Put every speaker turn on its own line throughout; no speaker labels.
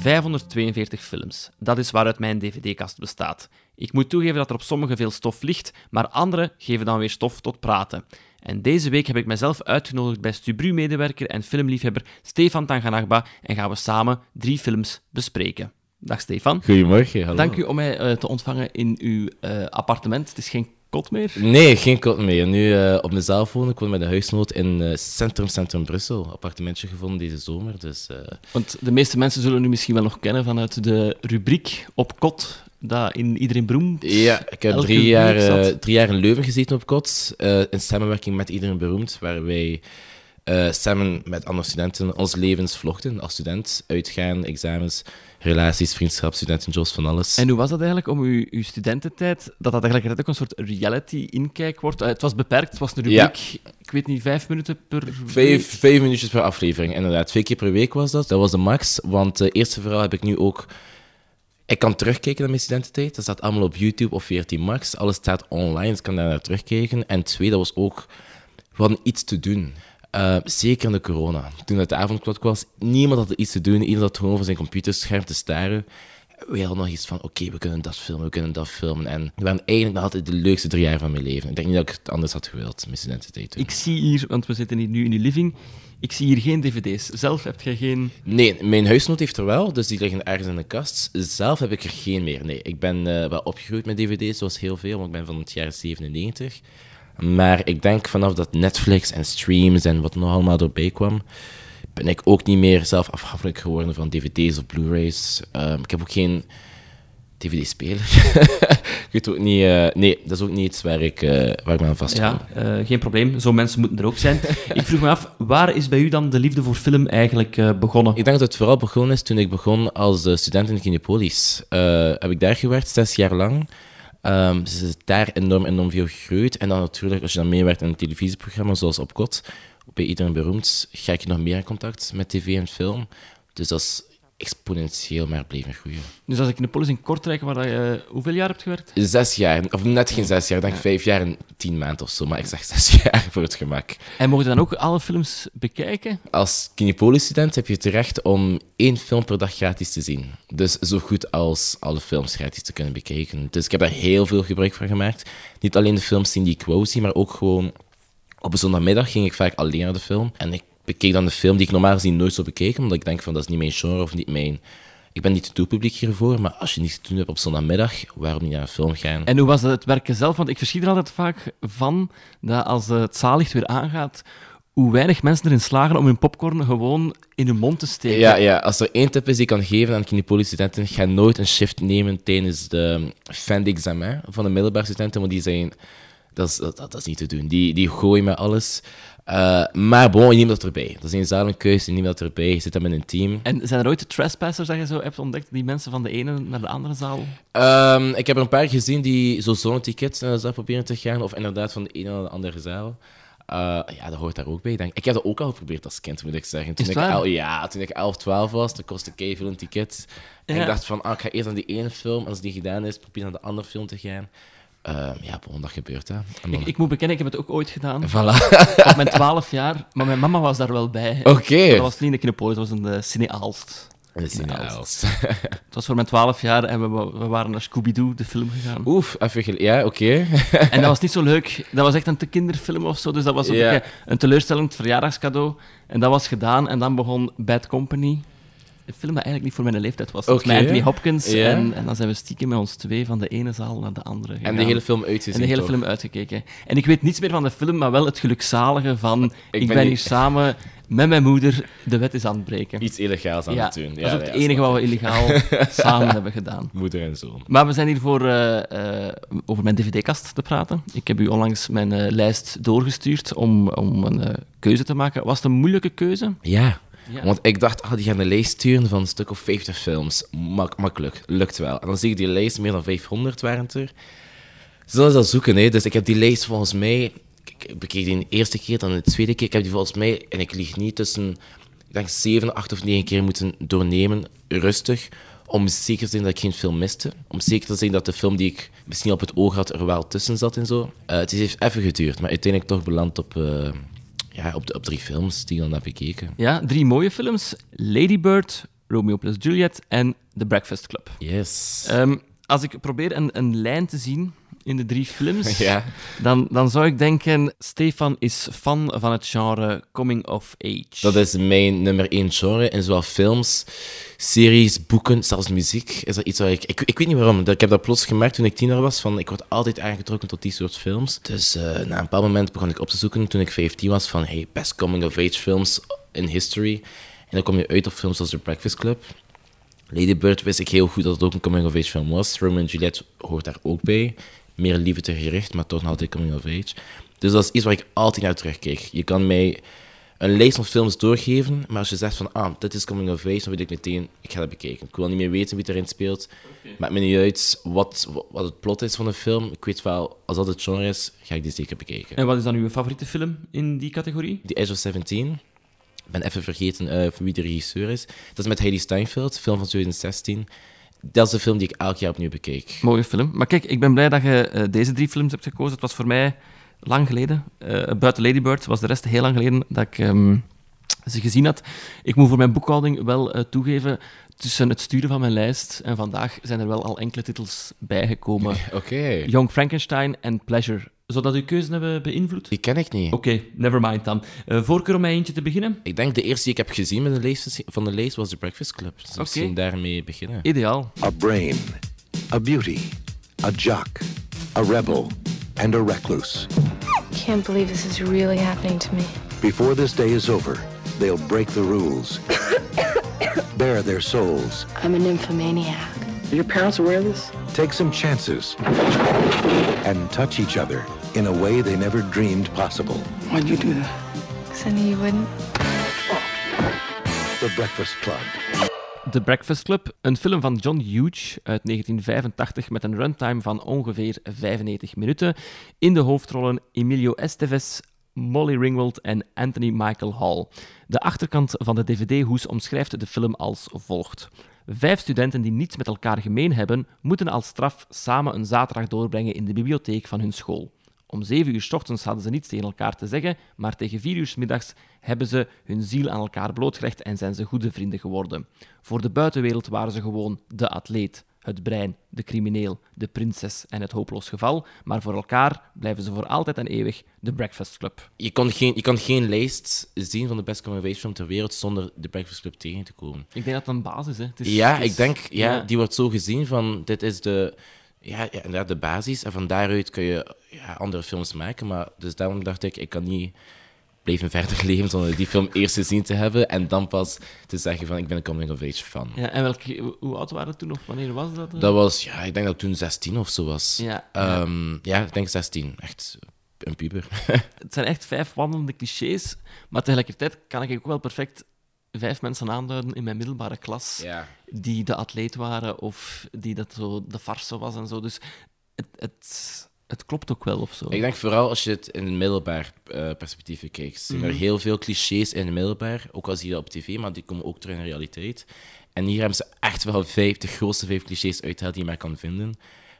542 films. Dat is waaruit mijn dvd-kast bestaat. Ik moet toegeven dat er op sommige veel stof ligt, maar andere geven dan weer stof tot praten. En deze week heb ik mezelf uitgenodigd bij Stubru-medewerker en filmliefhebber Stefan Tanganagba en gaan we samen drie films bespreken. Dag Stefan.
Goedemorgen, hallo.
Dank u om mij eh, te ontvangen in uw eh, appartement. Het is geen kot meer.
Nee, geen kot meer. Nu eh, op mezelf wonen. Ik woon met een huisnood in eh, Centrum, Centrum Brussel. Appartementje gevonden deze zomer. Dus, eh,
Want de meeste mensen zullen u misschien wel nog kennen vanuit de rubriek Op kot, dat in iedereen beroemd.
ja, ik heb drie jaar, drie jaar in Leuven gezeten op kot. in samenwerking met Iedereen Beroemd. Waar wij eh, samen met andere studenten ons levens vlogden. Als student, uitgaan, examens, relaties, vriendschap, studentenjobs, van alles.
En hoe was dat eigenlijk om uw, uw studententijd, dat dat eigenlijk ook een soort reality-inkijk wordt? Eh, het was beperkt, het was een
Ja.
rubriek, ik weet niet, vijf minuten per week?
Vijf, vijf minuutjes per aflevering, inderdaad. Twee keer per week was dat. Dat was de max, want het eerste verhaal heb ik nu ook... Ik kan terugkijken naar mijn studententijd. Dat staat allemaal op YouTube of 14 Max. Alles staat online, dus ik kan daar naar terugkijken. En twee, dat was ook... We hadden iets te doen. Eh, zeker in de corona. Toen het de avondklok was, niemand had iets te doen. Iedereen zat gewoon voor zijn computerscherm te staren. Wij hadden nog iets van, oké, we kunnen dat filmen, we kunnen dat filmen. En we waren eigenlijk nog altijd de leukste drie jaar van mijn leven. Ik denk niet dat ik het anders had gewild, mijn studententijd. toen.
Ik zie hier, want we zitten hier nu in die living, ik zie hier geen dvd's. Zelf heb jij geen...
Nee, mijn huisnoot heeft er wel, dus die liggen ergens in de kast. Zelf heb ik er geen meer. Nee, ik ben eh, wel opgegroeid met dvd's, zoals heel veel, want ik ben van het jaar 97. Maar ik denk vanaf dat Netflix en streams en wat nog allemaal erbij kwam, ben ik ook niet meer zelf afhankelijk geworden van dvd's of blu-rays. Ehm, ik heb ook geen dvd-speler. ik weet ook niet... eh, nee, dat is ook niet iets waar ik, eh, waar ik me aan vasthoud.
Ja, eh, geen probleem. Zo mensen moeten er ook zijn. ik vroeg me af, waar is bij u dan de liefde voor film eigenlijk begonnen?
Ik denk dat het vooral begonnen is toen ik begon als student in Kinepolis. Heb ik daar gewerkt, zes jaar lang. Ehm dus het is daar enorm, enorm veel gegroeid. En dan natuurlijk, als je dan meewerkt in een televisieprogramma zoals op Kot, bij iedereen beroemd, ga ik nog meer in contact met tv en film. Dus dat is exponentieel maar blijven groeien.
Dus als ik in de polis in Kortrijk, waar je eh, hoeveel jaar hebt gewerkt?
Zes jaar, of net geen zes jaar, ik denk vijf jaar en tien maanden of zo, maar ik zeg zes jaar voor het gemak.
En mocht je dan ook alle films bekijken?
Als Kinepolis-student heb je het recht om één film per dag gratis te zien. Dus zo goed als alle films gratis te kunnen bekijken. Dus ik heb daar heel veel gebruik van gemaakt. Niet alleen de films zien die ik wou zien, maar ook gewoon... Op een zondagmiddag ging ik vaak alleen naar de film. En ik bekeek dan de film die ik normaal gezien nooit zou bekijken, omdat ik denk van dat is niet mijn genre of niet mijn... Ik ben niet het doelpubliek hiervoor, maar als je niets te doen hebt op zondagmiddag, waarom niet naar een film gaan?
En hoe was het werken zelf? Want ik verschiet er altijd vaak van dat als eh, het zaallicht weer aangaat, hoe weinig mensen erin slagen om hun popcorn gewoon in hun mond te steken.
Ja, ja, als er één tip is die ik kan geven aan Kinepolis-studenten, ga nooit een shift nemen tijdens de fin d'examen van de middelbare studenten, want die zijn... Dat is, dat, dat is niet te doen. Die, die gooien met alles. Eh, maar bon, je neemt dat erbij. Dat is een keuze, je neemt dat erbij. Je zit dan met een team.
En zijn er ooit de trespassers dat je zo hebt ontdekt, die mensen van de ene naar de andere zaal?
Ehm, ik heb er een paar gezien die zo zo'n ticket naar de zaal proberen te gaan, of inderdaad van de ene naar de andere zaal. Eh, ja, dat hoort daar ook bij. Denk. ik. Heb dat ook al geprobeerd als kind, moet ik zeggen. Toen ik el- ja, toen ik 11, 12 was, dan kostte ik veel een ticket. En ik dacht van, ah, ik ga eerst naar die ene film. Als die gedaan is, probeer naar de andere film te gaan. Ehm, ja, bon, dat gebeurt, hè. En dan-
Ik, ik moet bekennen, ik heb het ook ooit gedaan.
Voilà.
Op mijn 12 jaar, maar mijn mama was daar wel bij.
Oké.
Dat was niet in de Kinepolis, dat was in de Cine Aalst.
Dat is niet
Nou,
Els.
Het was voor mijn 12 jaar en we, we waren naar Scooby-Doo, de film, gegaan.
Oef, even Ja, oké.
En dat was niet zo leuk. Dat was echt een te kinderfilm of zo. Dus dat was ook
Ja.
een, een teleurstellend verjaardagscadeau. En dat was gedaan. En dan begon Bad Company. Film dat eigenlijk niet voor mijn leeftijd was.
Oké.
Met Anthony Hopkins.
Ja.
En, en dan zijn we stiekem met ons twee van de ene zaal naar de andere gegaan.
En de hele film uitgezien,
En de hele
toch?
film uitgekeken. En ik weet niets meer van de film, maar wel het gelukzalige van... Ik,
ben
hier samen met mijn moeder de wet is aan het breken.
Iets illegaals aan
ja,
het doen.
dat is ook
ja,
het
ja,
enige wat we illegaal samen hebben gedaan.
Moeder en zoon.
Maar we zijn hier voor eh, eh, over mijn dvd-kast te praten. Ik heb u onlangs mijn eh, lijst doorgestuurd om, om een keuze te maken. Was het een moeilijke keuze?
Ja.
Ja.
Want ik dacht, ah, die gaan een lijst sturen van een stuk of 50 films. Mak makkelijk, lukt wel. En dan zie ik die lijst, meer dan 500 waren er. Dus dat zoeken, hè. Dus ik heb die lijst volgens mij... Ik ik bekeek die de eerste keer, dan de tweede keer. Ik heb die volgens mij, en ik lieg niet, tussen... Ik denk 7, 8 of 9 keer moeten doornemen, rustig. Om zeker te zijn dat ik geen film miste. Om zeker te zijn dat de film die ik misschien op het oog had, er wel tussen zat en zo. Eh, het heeft even geduurd, maar uiteindelijk toch beland op... eh, ja, op, de, op drie films die ik dan heb gekeken.
Ja, drie mooie films. Lady Bird, Romeo plus Juliet en The Breakfast Club.
Yes.
Ehm, als ik probeer een, een lijn te zien in de drie films,
ja.
dan, dan zou ik denken: Stefan is fan van het genre coming of age.
Dat is mijn nummer één genre in zowel films, series, boeken, zelfs muziek. Is dat iets waar ik, ik... Ik weet niet waarom. Ik heb dat plots gemerkt toen ik tiener was, van ik word altijd aangetrokken tot die soort films. Dus eh, na een bepaald moment begon ik op te zoeken, toen ik 15 was, van hey, best coming of age films in history. En dan kom je uit op films als The Breakfast Club. Lady Bird wist ik heel goed dat het ook een coming of age film was. Romeo en Juliet hoort daar ook bij. Meer liefde te gericht, maar toch nog altijd coming of age. Dus dat is iets waar ik altijd naar terugkijk. Je kan mij een lijst van films doorgeven, maar als je zegt van, ah, dit is coming of age, dan weet ik meteen, ik ga dat bekijken. Ik wil niet meer weten wie erin speelt. Maakt me niet uit wat, wat het plot is van de film. Ik weet wel, als dat het genre is, ga ik die zeker bekijken.
En wat is dan uw favoriete film in die categorie?
The Edge of 17. Ik ben even vergeten eh, wie de regisseur is. Dat is met Heidi Steinfeld, film van 2016. Dat is de film die ik elk jaar opnieuw bekijk.
Mooie film. Maar kijk, ik ben blij dat je eh, deze drie films hebt gekozen. Het was voor mij lang geleden. Eh, buiten Lady Bird was de rest heel lang geleden dat ik ehm, ze gezien had. Ik moet voor mijn boekhouding wel eh, toegeven, tussen het sturen van mijn lijst en vandaag zijn er wel al enkele titels bijgekomen.
Oké.
Young Frankenstein en Pleasure. Zou dat uw keuze hebben beïnvloed?
Die ken ik niet.
Oké, never mind dan. Eh, voorkeur om mij eentje te beginnen?
Ik denk de eerste die ik heb gezien met de lijst van de lijst was The Breakfast Club. Dus misschien daarmee beginnen.
Ideaal.
A brain, a beauty, a jock, a rebel, and a recluse.
Can't believe this is really happening to me.
Before this day is over, they'll break the rules, bare their souls,
I'm a nymphomaniac.
Are your parents aware of this?
take some chances, and touch each other in a way they never dreamed possible.
Why'd you do that?
Because I knew you wouldn't.
The Breakfast Club.
The Breakfast Club, een film van John Hughes uit 1985 met een runtime van ongeveer 95 minuten. In de hoofdrollen Emilio Estevez, Molly Ringwald en Anthony Michael Hall. De achterkant van de dvd-hoes omschrijft de film als volgt. Vijf studenten die niets met elkaar gemeen hebben, moeten als straf samen een zaterdag doorbrengen in de bibliotheek van hun school. Om zeven uur ochtends hadden ze niets tegen elkaar te zeggen, maar tegen vier uur 's middags hebben ze hun ziel aan elkaar blootgelegd en zijn ze goede vrienden geworden. Voor de buitenwereld waren ze gewoon de atleet, het brein, de crimineel, de prinses en het hopeloos geval, maar voor elkaar blijven ze voor altijd en eeuwig de Breakfast Club.
Je kan, geen, je kan geen lijst zien van de best coming film ter wereld zonder The Breakfast Club tegen te komen.
Ik denk dat dat een basis is. Hè. Het is
Ja,
is-
ik denk, ja,
ja.
die wordt zo gezien van, dit is de, ja, ja, inderdaad de basis. En van daaruit kun je ja, andere films maken. Maar dus daarom dacht ik, ik kan niet blijven verder leven zonder die film eerst gezien te hebben. En dan pas te zeggen van, ik ben een coming of age fan.
Ja, en welke, hoe oud waren het toen of wanneer was dat?
Dat was, ja, ik denk dat toen 16 of zo was.
Ja,
Ehm, ja, ik denk 16. Echt een puber.
Het zijn echt vijf wandelende clichés, maar tegelijkertijd kan ik ook wel perfect vijf mensen aanduiden in mijn middelbare klas
ja.
die de atleet waren of die dat zo de farce was en zo. Dus het, het, het klopt ook wel of zo.
Ik denk vooral als je het in een middelbaar eh, perspectief bekijkt. Zijn er heel veel clichés in het middelbaar, ook al zie je dat op tv, maar die komen ook terug in de realiteit. En hier hebben ze echt wel vijf, de grootste vijf clichés uitgehaald die je maar kan vinden.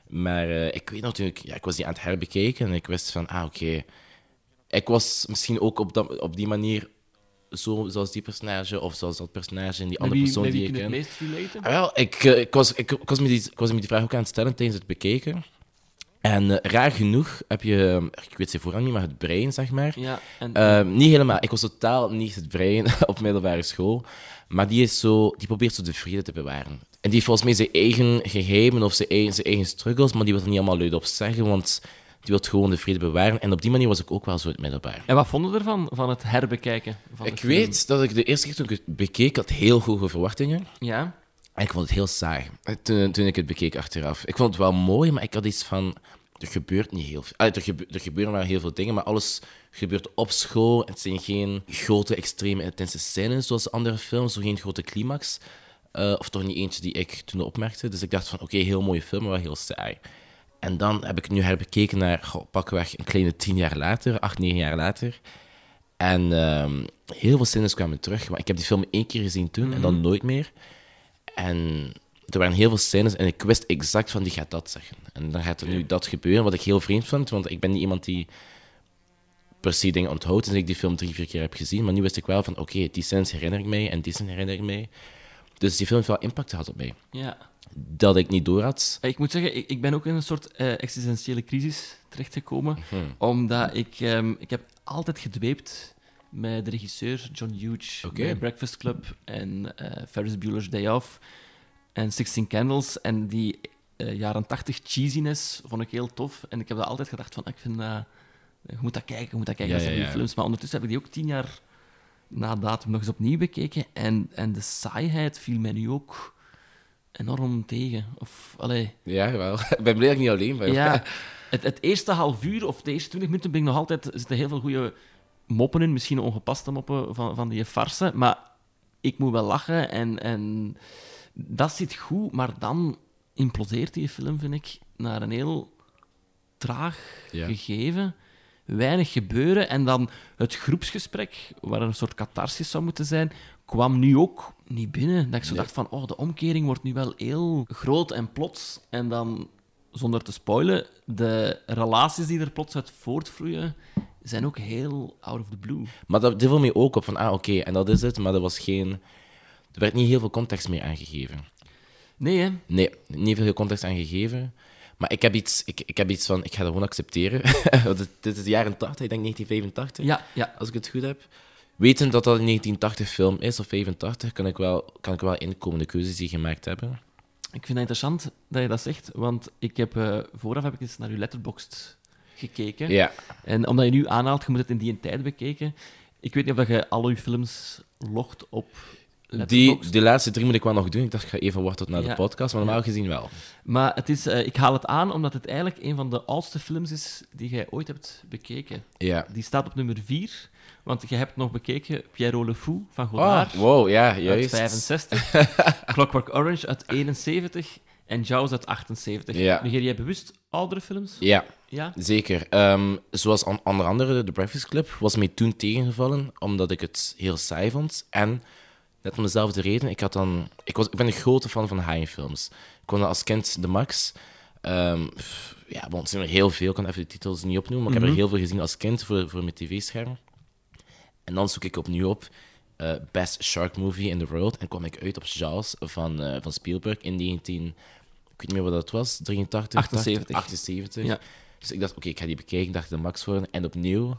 Maar eh, ik weet natuurlijk, ja, ik was die aan het herbekijken en ik wist van, ah oké, ik was misschien ook op, dat, op die manier zo, zoals die personage of zoals dat personage en die andere
wie,
persoon die ik
het meest relaten?
Ah, wel, ik, eh, ik, was, ik, ik was me die, ik was me die vraag ook aan het stellen tijdens het bekijken. En eh, raar genoeg heb je, ik weet ze vooral niet, maar het brein, zeg maar.
Ja, en,
Ehm, niet helemaal. Ik was totaal niet het brein op middelbare school. Maar die, is zo, die probeert zo de vrede te bewaren. En die heeft volgens mij zijn eigen geheimen of zijn eigen, zijn eigen struggles, maar die wil er niet allemaal luid op zeggen, want die wil gewoon de vrede bewaren. En op die manier was ik ook wel zo het middelbaar.
en wat vonden we ervan, van het herbekijken? Van
Ik
film?
weet dat ik de eerste keer toen ik het bekeek, had heel hoge verwachtingen.
Ja?
En ik vond het heel saai toen, toen ik het bekeek achteraf. Ik vond het wel mooi, maar ik had iets van... Er gebeurt niet heel veel. Ah, er, gebe- er gebeuren wel heel veel dingen, maar alles gebeurt op school. Het zijn geen grote, extreme, intense scènes zoals andere films. Zo geen grote climax. Eh, of toch niet eentje die ik toen opmerkte. Dus ik dacht van, oké, heel mooie film, maar wel heel saai. En dan heb ik nu herbekeken naar, goh, pakweg een kleine tien jaar later, acht, negen jaar later. En ehm, heel veel scènes kwamen terug. Maar ik heb die film één keer gezien toen en dan nooit meer. En er waren heel veel scènes en ik wist exact van die gaat dat zeggen. En dan gaat er nu dat gebeuren, wat ik heel vreemd vond, want ik ben niet iemand die per se dingen onthoudt. Dus ik die film drie, vier keer heb gezien. Maar nu wist ik wel van, oké, die scènes herinner ik mij en die scènes herinner ik mij. Dus die film heeft wel impact gehad op mij.
Ja.
Dat ik niet door had.
Ik moet zeggen, ik, ik ben ook in een soort eh, existentiële crisis terechtgekomen. Omdat ik, ehm, ik heb altijd gedweept met de regisseur John Hughes, Breakfast Club en eh, Ferris Bueller's Day Off en Sixteen Candles. En die eh, jaren tachtig cheesiness vond ik heel tof. En ik heb dat altijd gedacht van, ik vind dat... Je moet dat kijken, je moet dat kijken,
Ja,
dat zijn
ja,
goede
ja.
films. Maar ondertussen heb ik die ook tien jaar na datum nog eens opnieuw bekeken. En, en de saaiheid viel mij nu ook enorm tegen. Of, allee...
Ja, wel. ik ben blij dat ik niet alleen ben.
Ja, het, het eerste half uur of de eerste twintig minuten ben ik nog altijd... Er zitten heel veel goede moppen in, misschien ongepaste moppen van, van die farsen, maar ik moet wel lachen en, en dat zit goed, maar dan implodeert die film, vind ik, naar een heel traag
Ja.
gegeven. Weinig gebeuren en dan het groepsgesprek, waar een soort catharsis zou moeten zijn, kwam nu ook niet binnen. Dat ik zo dacht van, oh, de omkering wordt nu wel heel groot en plots. En dan, zonder te spoilen, de relaties die er plots uit voortvloeien, zijn ook heel out of the blue.
Maar dat viel mij ook op van, ah, oké, en dat is het. Maar er was geen... Er werd niet heel veel context meer aangegeven.
Nee, hè?
Nee, niet veel context aangegeven. Maar ik heb iets, ik, ik heb iets van, ik ga dat gewoon accepteren. Dit is de jaren 80, ik denk 1985,
Ja, ja.
als ik het goed heb. Wetend dat dat een 1980 film is, of 85, kan ik wel, kan ik wel inkomen de keuzes die gemaakt hebben.
Ik vind het interessant dat je dat zegt, want ik heb, eh, vooraf heb ik eens naar uw letterboxd gekeken.
Ja,
En omdat je nu aanhaalt, je moet het in die tijd bekeken. Ik weet niet of dat je al uw films logt op
die, die laatste drie moet ik wel nog doen. Ik dacht, ik ga even wachten tot na
Ja.
de podcast, maar normaal gezien wel.
Maar het is, eh, ik haal het aan omdat het eigenlijk een van de oudste films is die jij ooit hebt bekeken.
Ja.
Die staat op nummer 4, want je hebt nog bekeken Pierrot Le Fou van
Oh,
Godard
wow, ja,
uit
juist.
65, Clockwork Orange uit 71 en Jaws uit 78.
Ja.
Negeer jij bewust oudere films?
Ja,
Ja?
zeker. Ehm, zoals onder andere The Breakfast Club was mij toen tegengevallen, omdat ik het heel saai vond. En net om dezelfde reden, ik, had dan, ik, was, ik ben een grote fan van haaienfilms. Ik dat als kind de max. Ehm, pff, ja, want er zijn er heel veel, ik kan even de titels niet opnoemen, maar ik heb er heel veel gezien als kind voor, voor mijn tv-scherm. En dan zoek ik opnieuw op eh, Best Shark Movie in the World en kwam ik uit op Jaws van, eh, van Spielberg in 19... Ik weet niet meer wat dat was, 83?
78.
78.
Ja.
Dus ik dacht, oké, ik ga die bekijken, ik dacht de max worden. En opnieuw,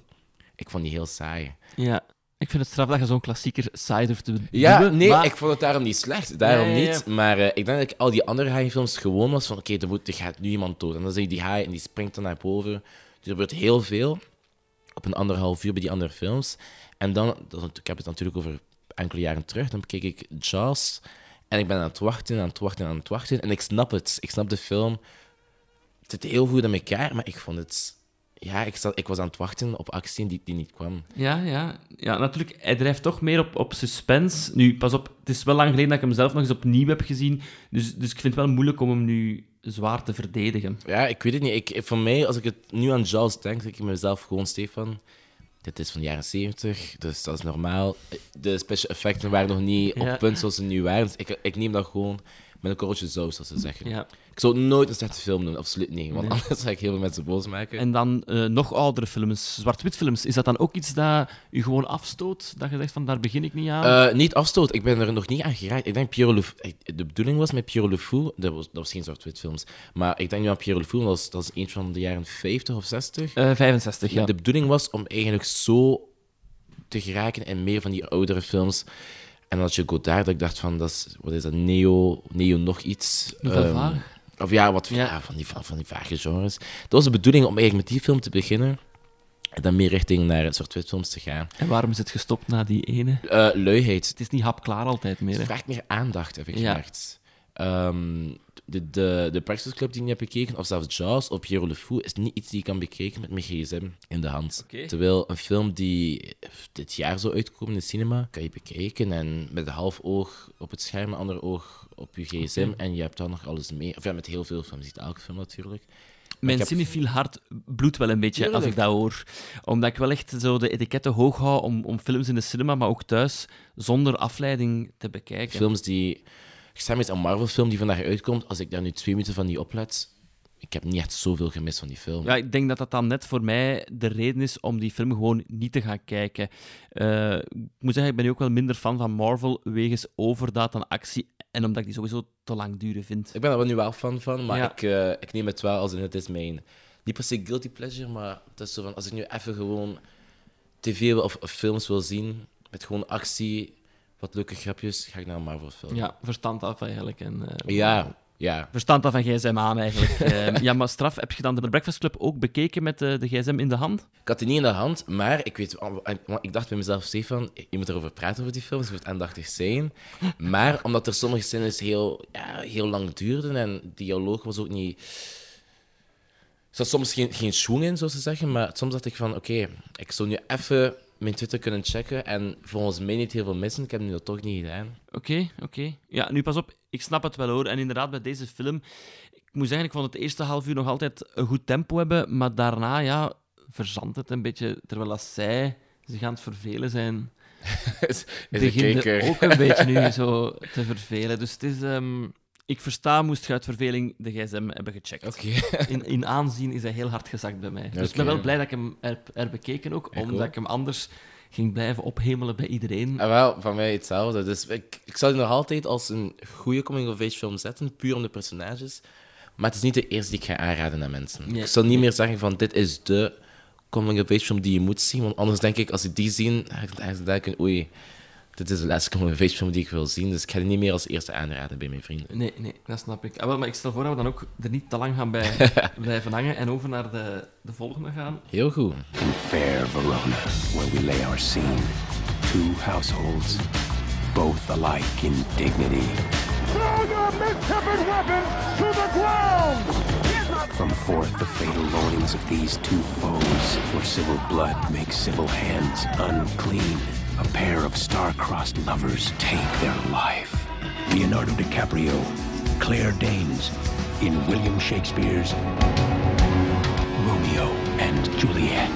ik vond die heel saai.
Ja. Ik vind het straf dat je zo'n klassieker saai durft te
Ja,
duwen,
nee,
maar-
ik vond het daarom niet slecht. Daarom
Ja, ja, ja.
niet. Maar eh, ik denk dat ik al die andere haaienfilms gewoon was van, oké, er, moet- er gaat nu iemand dood. En dan zie je die haai en die springt dan naar boven. Dus er gebeurt heel veel op een anderhalf uur bij die andere films. En dan, dat, ik heb het natuurlijk over enkele jaren terug, dan bekijk ik Jaws. En ik ben aan het wachten, aan het wachten, aan het wachten. En ik snap het. Ik snap de film. Het zit heel goed in elkaar, maar ik vond het... Ja, ik, zat, ik was aan het wachten op actie die, die niet kwam.
Ja, ja. ja, natuurlijk. Hij drijft toch meer op, op suspense. Nu, pas op, het is wel lang geleden dat ik hem zelf nog eens opnieuw heb gezien. Dus, dus ik vind het wel moeilijk om hem nu zwaar te verdedigen.
Ja, ik weet het niet. Ik, voor mij, als ik het nu aan Jaws denk, denk ik mezelf gewoon, Stefan, dit is van de jaren 70, dus dat is normaal. De special effecten waren nog niet
Ja.
op punt zoals ze nu waren. Dus ik, ik neem dat gewoon met een korreltje saus, zoals ze zeggen.
Ja.
Ik zou nooit een slechte film doen, absoluut niet. Want anders ga ik heel veel mensen boos maken.
En dan eh, nog oudere films, zwart-wit films. Is dat dan ook iets dat u gewoon afstoot? Dat je zegt van, daar begin ik niet aan?
Eh, niet afstoot, ik ben er nog niet aan geraakt. Ik denk Pierrot Le Fou- ik- De bedoeling was met Pierrot Le Fou, dat was, dat was geen zwart-wit films, maar ik denk nu aan Pierrot Le Fou, dat is, dat is een van de jaren 50 of 60.
Eh, 65, ja.
De bedoeling was om eigenlijk zo te geraken in meer van die oudere films. En had je Godard, dat ik dacht van, dat is, wat is dat, neo, neo nog iets.
Vague?
Of ja, wat
Ja.
ja. van, die, van, van die vage genres. Dat was de bedoeling om eigenlijk met die film te beginnen. En dan meer richting naar zwart-wit films te gaan.
En waarom is het gestopt na die ene?
Eh, luiheid.
Het is niet hapklaar altijd meer.
Het vraagt meer aandacht, heb ik
Ja.
gemerkt. De, de, de Breakfast Club die ik heb bekeken, of zelfs Jaws of Pierrot Le Fou, is niet iets die ik kan bekijken met mijn gsm in de hand. Terwijl een film die dit jaar zou uitkomen in de cinema, kan je bekijken en met een half oog op het scherm, een ander oog op je gsm en je hebt dan nog alles mee. Of ja, met heel veel films, niet elke film natuurlijk.
Mijn
heb-
cinefiel hart bloedt wel een beetje als ik dat hoor. Omdat ik wel echt zo de etiketten hoog hou om, om films in de cinema, maar ook thuis, zonder afleiding te bekijken.
Films die... Ik sta met een Marvel-film die vandaag uitkomt, als ik daar nu twee minuten van niet oplet, ik heb niet echt zoveel gemist van die film.
Ja, ik denk dat dat dan net voor mij de reden is om die film gewoon niet te gaan kijken. Eh, ik moet zeggen, ik ben nu ook wel minder fan van Marvel wegens overdaad aan actie en omdat ik die sowieso te lang duren vind.
Ik ben er wel nu wel fan van, maar
Ja.
ik, eh, ik neem het wel als in het is mijn... Niet per se guilty pleasure, maar het is zo van... Als ik nu even gewoon tv of, of films wil zien, met gewoon actie, wat leuke grapjes, ga ik naar een Marvel film.
Ja, verstand af eigenlijk. En, eh,
Ja, ja.
Verstand af van gsm aan eigenlijk. Eh, ja, maar straf, heb je dan de Breakfast Club ook bekeken met eh, de gsm in de hand?
Ik had die niet in de hand, maar ik, weet, want ik dacht bij mezelf, Stefan, je moet erover praten over die films, je moet aandachtig zijn. Maar omdat er sommige scènes heel, ja, heel lang duurden en dialoog was ook niet... Er zat soms geen, geen schwung in, zoals ze zeggen, maar soms dacht ik van, oké, ik zou nu even mijn Twitter kunnen checken en volgens mij niet heel veel missen. Ik heb nu dat toch niet gedaan.
Oké, oké. Ja, nu pas op, ik snap het wel hoor. En inderdaad, bij deze film, ik moet zeggen, ik vond het eerste half uur nog altijd een goed tempo hebben, maar daarna, ja, verzandt het een beetje. Terwijl als zij zich aan het vervelen zijn,
is
begint het ook een beetje nu zo te vervelen. Dus het is... ehm, ik versta, moest je uit verveling de gsm hebben gecheckt. In, in aanzien is hij heel hard gezakt bij mij. Dus ik ben wel blij dat ik hem heb, herbekeken ook, omdat ik hem anders ging blijven ophemelen bij iedereen.
En wel, van mij hetzelfde. Dus ik, ik zou die nog altijd als een goede coming-of-age film zetten, puur om de personages. Maar het is niet de eerste die ik ga aanraden aan mensen.
Nee.
Ik zal niet meer zeggen van dit is de coming-of-age film die je moet zien. Want anders denk ik, als ze die zien, ga ik eigenlijk denken, oei, dit is de laatste coming-of-age film die ik wil zien. Dus ik ga die niet meer als eerste aanraden bij mijn vrienden.
Nee, nee, dat snap ik. Ah, wel, maar ik stel voor dat we dan ook er niet te lang gaan bij blijven hangen en over naar de, de volgende gaan.
Heel goed.
In fair Verona, where we lay our scene, two households, both alike in dignity. From forth the fatal loins of these two foes, where civil blood makes civil hands unclean, a pair of star-crossed lovers take their life. Leonardo DiCaprio, Claire Danes, in William Shakespeare's Romeo and Juliet.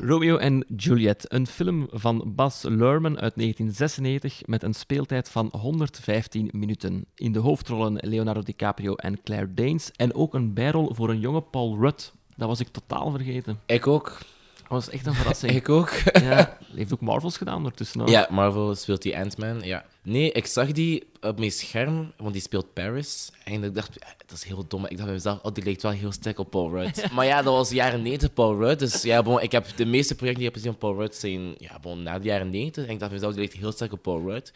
Romeo en Juliet, een film van Bas Luhrmann uit 1996 met een speeltijd van 115 minuten. In de hoofdrollen Leonardo DiCaprio en Claire Danes en ook een bijrol voor een jonge Paul Rudd. Dat was ik totaal vergeten.
Ik ook.
Dat was echt een verrassing.
Ik ook.
Ja, heeft ook Marvels gedaan ondertussen.
Ja, Marvel speelt die Ant-Man. Ja. Nee, ik zag die op mijn scherm, want die speelt Paris. En ik dacht, dat is heel dom. Ik dacht bij mezelf, oh, die lijkt wel heel sterk op Paul Rudd. Maar ja, dat was de jaren 90 Paul Rudd. Dus ja, bon, ik heb de meeste projecten die ik heb gezien van Paul Rudd zijn ja, bon, na de jaren 90. En ik dacht bij mezelf, die lijkt heel sterk op Paul Rudd.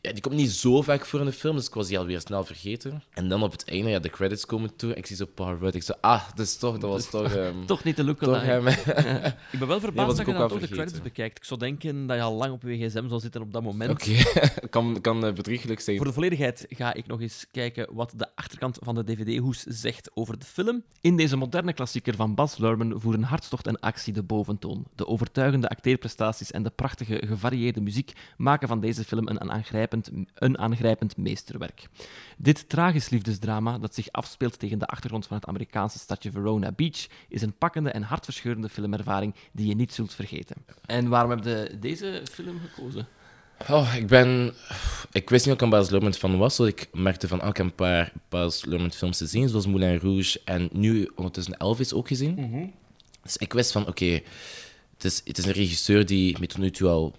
Ja, die komt niet zo vaak voor in de film, dus ik was die alweer snel vergeten. En dan op het einde, ja, de credits komen toe. Ik zie zo Paul Rudd. Ik zo, ah, dat is toch, dat was toch... ehm,
Toch niet de look
toch hem.
Ik ben wel verbaasd dat
ik
je dan toch de credits bekijkt. Ik zou denken dat je al lang op je gsm zal zitten op dat moment.
Oké, kan, kan eh, bedriegelijk zijn.
Voor de volledigheid ga ik nog eens kijken wat de achterkant van de DVD-hoes zegt over de film. In deze moderne klassieker van Bas Luhrmann voeren hartstocht en actie de boventoon. De overtuigende acteerprestaties en de prachtige, gevarieerde muziek maken van deze film een aangrijpend, een aangrijpend meesterwerk. Dit tragisch liefdesdrama, dat zich afspeelt tegen de achtergrond van het Amerikaanse stadje Verona Beach, is een pakkende en hartverscheurende filmervaring die je niet zult vergeten. En waarom heb je deze film gekozen?
Oh, ik ben... Ik wist niet dat ik een Baz Luhrmann fan was, dus ik merkte van, ik heb een paar Baz Luhrmann films gezien, zoals Moulin Rouge en nu ondertussen Elvis ook gezien. Dus ik wist van, oké, het, is, het is een regisseur die me tot nu toe al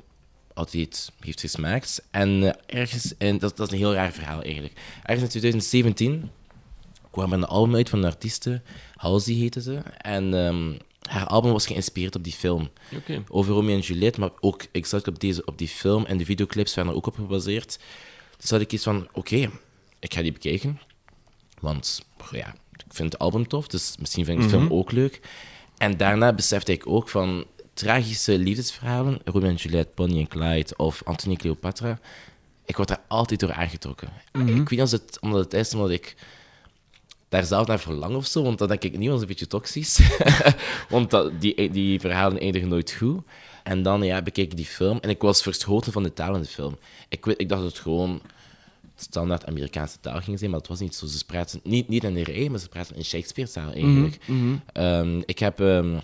altijd heeft gesmaakt. En eh, ergens, en dat, dat is een heel raar verhaal eigenlijk. Ergens in 2017 kwam een album uit van een artieste, Halsey heette ze, en ehm, haar album was geïnspireerd op die film over Romeo en Juliet, maar ook exact op, deze, op die film en de videoclips waren er ook op gebaseerd. Dus had ik iets van, oké, ik ga die bekijken. Want ja, ik vind het album tof, dus misschien vind ik de film ook leuk. En daarna besefte ik ook van tragische liefdesverhalen, Romeo en Juliet, Bonnie en Clyde of Anthony en Cleopatra. Ik word daar altijd door aangetrokken. Ik weet niet of het, omdat het is omdat ik daar zelf naar verlang of zo, want dan denk ik niet, dat is een beetje toxisch. want dat, die, die verhalen eindigen nooit goed. En dan ja, bekeek ik die film en ik was verschoten van de taal in de film. Ik, weet- ik dacht dat het gewoon standaard Amerikaanse taal ging zijn, maar het was niet zo. Ze praten niet, niet in de rij, maar ze praten in Shakespeare-taal eigenlijk. Ehm, ik heb ehm,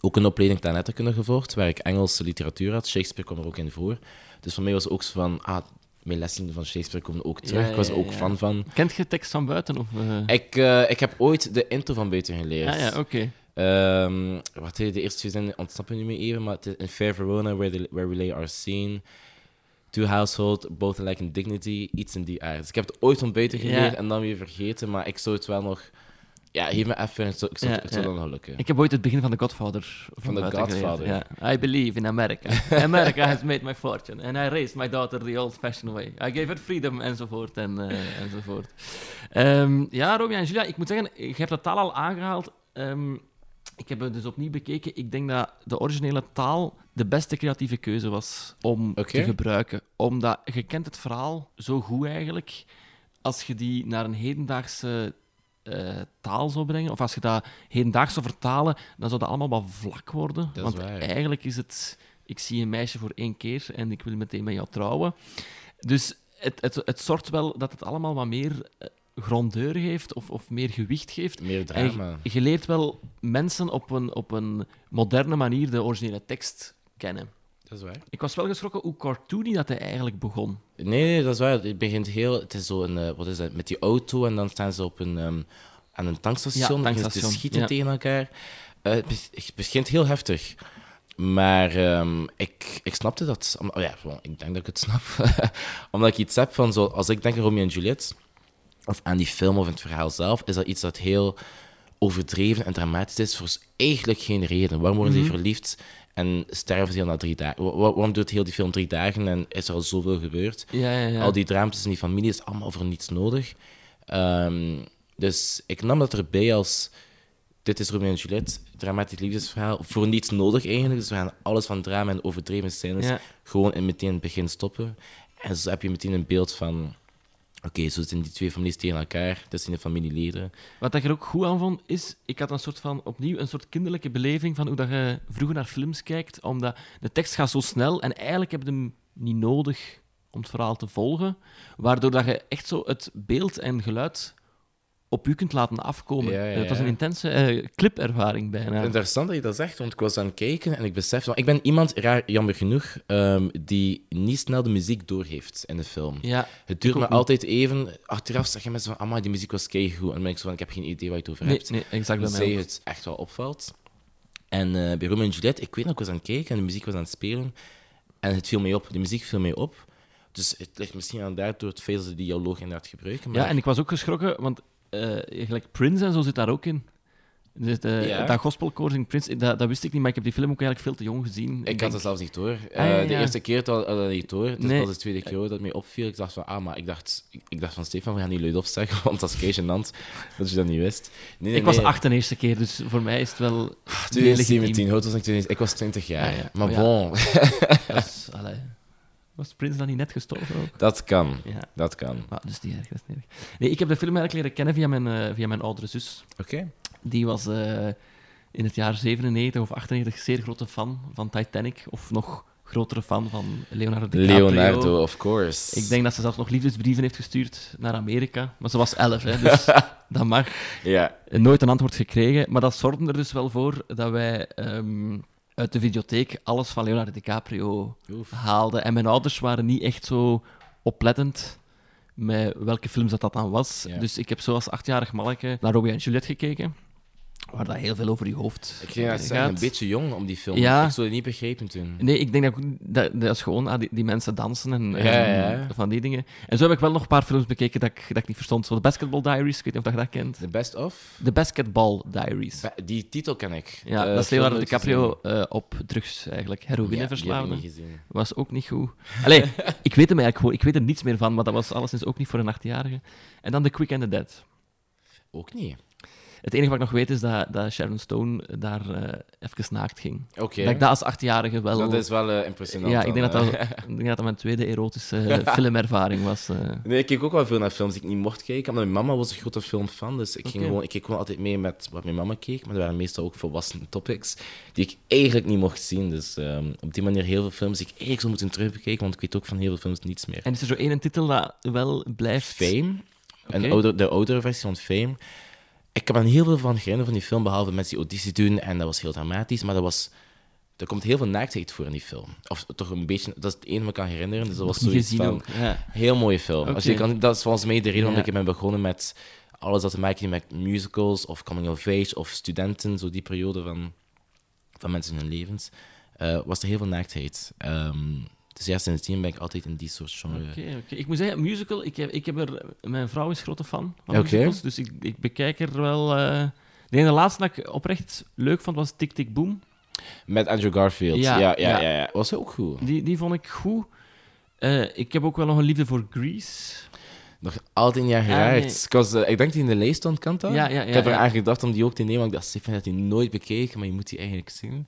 ook een opleiding taalnetterkunde gevolgd, waar ik Engelse literatuur had. Shakespeare kwam er ook in voor. Dus voor mij was ook zo van, ah, mijn lessen van Shakespeare komen ook terug.
Ja,
ik was er ook fan van.
Kent je tekst van buiten? Of, eh?
Ik, eh, ik heb ooit de intro van buiten geleerd.
Ah ja, oké.
Ehm, wat heet de eerste twee zinnen ontsnappen nu mee even, maar het is in Fair Verona, where, the, where we lay our scene. Two household, both alike in dignity, iets in die aard. Dus ik heb het ooit van buiten geleerd
Ja.
en dan weer vergeten, maar ik zou het wel nog... Ja, geef me even, ik zou, ik
Ja,
het zou
ja.
dan nog lukken.
Ik heb ooit het begin van The Godfather van,
The Godfather.
Ja. I believe in America. America has made my fortune. And I raised my daughter the old-fashioned way. I gave her freedom, enzovoort. En, eh, enzovoort. Ehm, ja, Romeo en Julia, ik moet zeggen, je hebt de taal al aangehaald. Ehm, ik heb het dus opnieuw bekeken. Ik denk dat de originele taal de beste creatieve keuze was om te gebruiken. Omdat je kent het verhaal zo goed eigenlijk. Als je die naar een hedendaagse eh, taal zou brengen, of als je dat hedendaags zou vertalen, dan zou dat allemaal wat vlak worden.
Dat is
Want
waar.
eigenlijk is het... Ik zie een meisje voor één keer en ik wil meteen met jou trouwen. Dus het, het, het zorgt wel dat het allemaal wat meer eh, grandeur heeft of, of meer gewicht geeft.
Meer
En
drama.
je, je leert wel mensen op een, op een moderne manier de originele tekst kennen.
Dat is waar.
Ik was wel geschrokken hoe cartoony dat hij eigenlijk begon.
Nee, nee, dat is waar. Het begint heel... Het is zo een... eh, wat is dat? Met die auto en dan staan ze op een... ehm, aan een tankstation.
Ja,
ze
tankstation,
te schieten
ja.
tegen elkaar. Eh, het begint heel heftig. Maar ehm, ik, ik snapte dat. Om- oh ja, ik denk dat ik het snap. Omdat ik iets heb van... Zo, als ik denk aan Romeo en Juliet, of aan die film of het verhaal zelf, is dat iets dat heel overdreven en dramatisch is voor eigenlijk geen reden. Waarom worden
Mhm.
ze verliefd en sterven ze al na drie dagen? Wa- wa- Waarom duurt heel die film drie dagen en is er al zoveel gebeurd?
Ja, ja, ja.
Al die drama's in die familie is allemaal voor niets nodig. Ehm, dus ik nam dat erbij als... Dit is Romeo en Juliet, dramatisch liefdesverhaal. Voor niets nodig eigenlijk. Dus we gaan alles van drama en overdreven scènes gewoon in meteen het begin stoppen. En zo heb je meteen een beeld van... Oké, zo zitten die twee families tegen elkaar. Dat zijn de familieleden.
Wat ik er ook goed aan vond, is... Ik had een soort van, opnieuw, een soort kinderlijke beleving van hoe dat je vroeger naar films kijkt, omdat de tekst gaat zo snel en eigenlijk heb je hem niet nodig om het verhaal te volgen, waardoor dat je echt zo het beeld en geluid op u kunt laten afkomen.
Ja, ja,
Het was een intense eh, clipervaring bijna.
Interessant dat je dat zegt, want ik was aan het kijken en ik besefte... Ik ben iemand, raar, jammer genoeg, ehm, die niet snel de muziek doorheeft in de film. Het duurt me
niet.
altijd even... Achteraf zeggen mensen van, amai, die muziek was keigoed. En dan ben ik zo van, ik heb geen idee waar je het over
nee,
hebt.
nee, exact
Zij
ook.
het echt wel opvalt. En eh, bij Romeo en Juliet, ik weet nog, ik was aan het kijken en de muziek was aan het spelen. En het viel mij op, de muziek viel mij op. Dus het ligt misschien aan daardoor het feit dat ze die dialoog inderdaad gebruiken. Maar
Ja, en ik was ook geschrokken, want gelijk Prince en zo zit daar ook in. Dus de,
Ja.
Dat gospelkoor in Prince, dat, dat wist ik niet, maar ik heb die film ook eigenlijk veel te jong gezien.
Ik had het zelfs niet door. Eh,
Ah, ja,
De eerste keer had ik dat niet door. Het
Nee.
was de tweede keer dat het mij opviel. Ik dacht van, ah, maar ik dacht, ik, dacht van Stefan, we gaan niet luid zeggen, want dat is kei gênant dat je dat niet wist. Nee, nee,
ik was acht de eerste keer, dus voor mij is het wel. heel
2017,
legitiem.
hoe was ik? Ik was 20 jaar.
Ah, ja.
Maar bon,
Dat is-. Was Prince dan niet net gestorven ook?
dat kan.
Ja.
Dat kan.
Ah, dus die erg, dat is niet erg. Nee, ik heb de film eigenlijk leren kennen via mijn, eh, via mijn oudere zus.
Oké.
Die was eh, in het jaar 97 of 98 zeer grote fan van Titanic. Of nog grotere fan van Leonardo DiCaprio.
Leonardo, of course.
Ik denk dat ze zelfs nog liefdesbrieven heeft gestuurd naar Amerika. Maar ze was elf, hè, dus dat mag.
Ja.
Nooit een antwoord gekregen. Maar dat zorgde er dus wel voor dat wij ehm, uit de videotheek alles van Leonardo DiCaprio
Oef.
haalden. En mijn ouders waren niet echt zo oplettend met welke films dat, dat dan was.
Ja.
Dus ik heb zoals achtjarig manneke naar Romeo en Juliet gekeken. Waar dat heel veel over je hoofd
Ik net
gaat.
zeggen, een beetje jong om die film.
Ja.
Ik zou het niet begrepen toen.
Nee, ik denk dat, dat, dat is gewoon ah, die, die mensen dansen en, en
Ja, ja.
van die dingen. En zo heb ik wel nog een paar films bekeken dat ik, dat ik niet verstond. Zo de Basketball Diaries, ik weet niet of dat je dat kent.
The Best of?
De Basketball Diaries.
Ba- Die titel ken ik.
Ja,
Eh,
dat is Leonardo DiCaprio eh, op drugs eigenlijk.
niet gezien.
was ook niet goed. Allee, ik weet hem eigenlijk gewoon. Ik weet er niets meer van, maar dat was alleszins ook niet voor een achtjarige. En dan The Quick and the Dead.
Ook niet.
Het enige wat ik nog weet is dat, dat Sharon Stone daar eh even naakt ging.
Oké.
Dat ik dat als achtjarige wel...
Dat is wel eh, impressionant.
ja, ik denk dat
dan,
dat, ik denk dat dat mijn tweede erotische filmervaring was. eh.
Nee, ik keek ook wel veel naar films die ik niet mocht kijken. Omdat mijn mama was een grote filmfan. Dus ik, ging gewoon, ik keek gewoon altijd mee met wat mijn mama keek. Maar er waren meestal ook volwassen topics die ik eigenlijk niet mocht zien. Dus ehm, op die manier heel veel films die ik eigenlijk zou moeten terugbekijken. Want ik weet ook van heel veel films niets meer.
En is er zo één titel dat wel blijft...
Fame. Een
Oké.
ouder, de oudere versie van Fame. Ik heb er heel veel van herinnerd van die film, behalve mensen die auditie doen. En dat was heel dramatisch. Maar dat was er komt heel veel naaktheid voor in die film. Of toch een beetje, dat is het enige wat ik kan herinneren. Dus dat was zoiets van,
ook. Ja.
heel mooie film. Als je kan, dat is volgens mij de reden waarom
Ja.
ik ben begonnen met alles dat te maken heeft met musicals of coming of age of studenten, zo die periode van, van mensen in hun levens, eh, was er heel veel naaktheid. Ehm, dus ja, sindsdien ben ik altijd in die soort genre.
Oké, oké. Ik moet zeggen, musical, ik heb, ik heb er... Mijn vrouw is grote fan van musicals, dus ik, ik bekijk er wel... eh de ene laatste dat ik oprecht leuk vond, was Tick Tick Boom.
Met Andrew Garfield.
Ja,
Ja, ja,
ja.
Was ook goed.
Die, die vond ik goed. Eh, ik heb ook wel nog een liefde voor Grease.
Nog altijd niet
Ah,
geraakt.
nee.
Ik eh, ik denk die in de lijst stond, kan dat?
Ja, ja, ja,
ik heb er aan gedacht om die ook te nemen, want ik dacht, Stefan had die nooit bekeken, maar je moet die eigenlijk zien.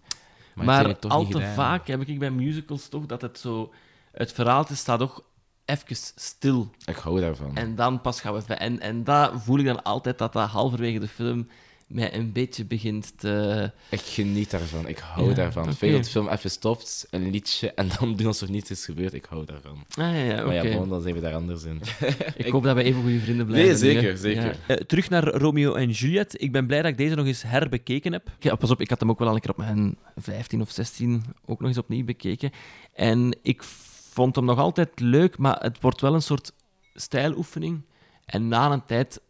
Maar,
Maar,
uiteindelijk toch
al
niet
te
gedaan.
vaak heb ik bij musicals toch dat het zo... Het verhaal staat toch even stil.
Ik hou daarvan.
En dan pas gaan we... En, en dat voel ik dan altijd dat dat halverwege de film mij een beetje begint te...
Ik geniet daarvan. Ik hou
Ja,
daarvan.
Oké.
feit dat de film even stopt, een liedje, en dan doen alsof niets is gebeurd, ik hou daarvan.
Ah, ja, ja,
Maar ja, bon, dan zijn we daar anders in.
Ik hoop dat we even goede vrienden blijven.
Nee,
nu,
zeker, zeker.
Ja. Eh, terug naar Romeo en Juliet. Ik ben blij dat ik deze nog eens herbekeken heb. Ja, pas op, ik had hem ook wel al een keer op mijn 15 of 16 ook nog eens opnieuw bekeken. En ik vond hem nog altijd leuk, maar het wordt wel een soort stijloefening. En na een tijd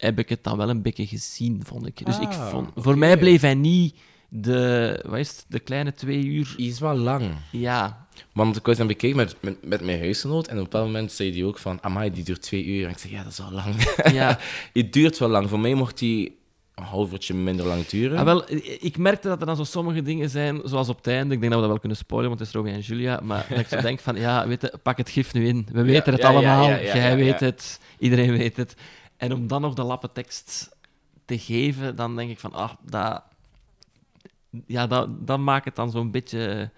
heb ik het dan wel een beetje gezien, vond ik. Dus ik
Ah,
vond, voor mij bleef hij niet de, wat is het, de kleine twee uur.
Die is wel lang.
Ja,
Want ik was dan bekeken met, met, met mijn huisgenoot en op een bepaald moment zei hij ook van, amai, die duurt twee uur. En ik zei, ja, dat is wel lang.
ja.
Het duurt wel lang. Voor mij mocht die een half uurtje minder lang duren.
Ah, wel, ik merkte dat er dan zo sommige dingen zijn, zoals op het einde. Ik denk dat we dat wel kunnen spoilen, want het is Romeo en Julia. Maar dat ik zo denk van, ja, weet je, pak het gif nu in. We weten het
ja,
allemaal. Jij weet het. Iedereen weet het. En om dan nog de lappe tekst te geven, dan denk ik van, ah, dat... Ja, dat, maakt het dan zo'n beetje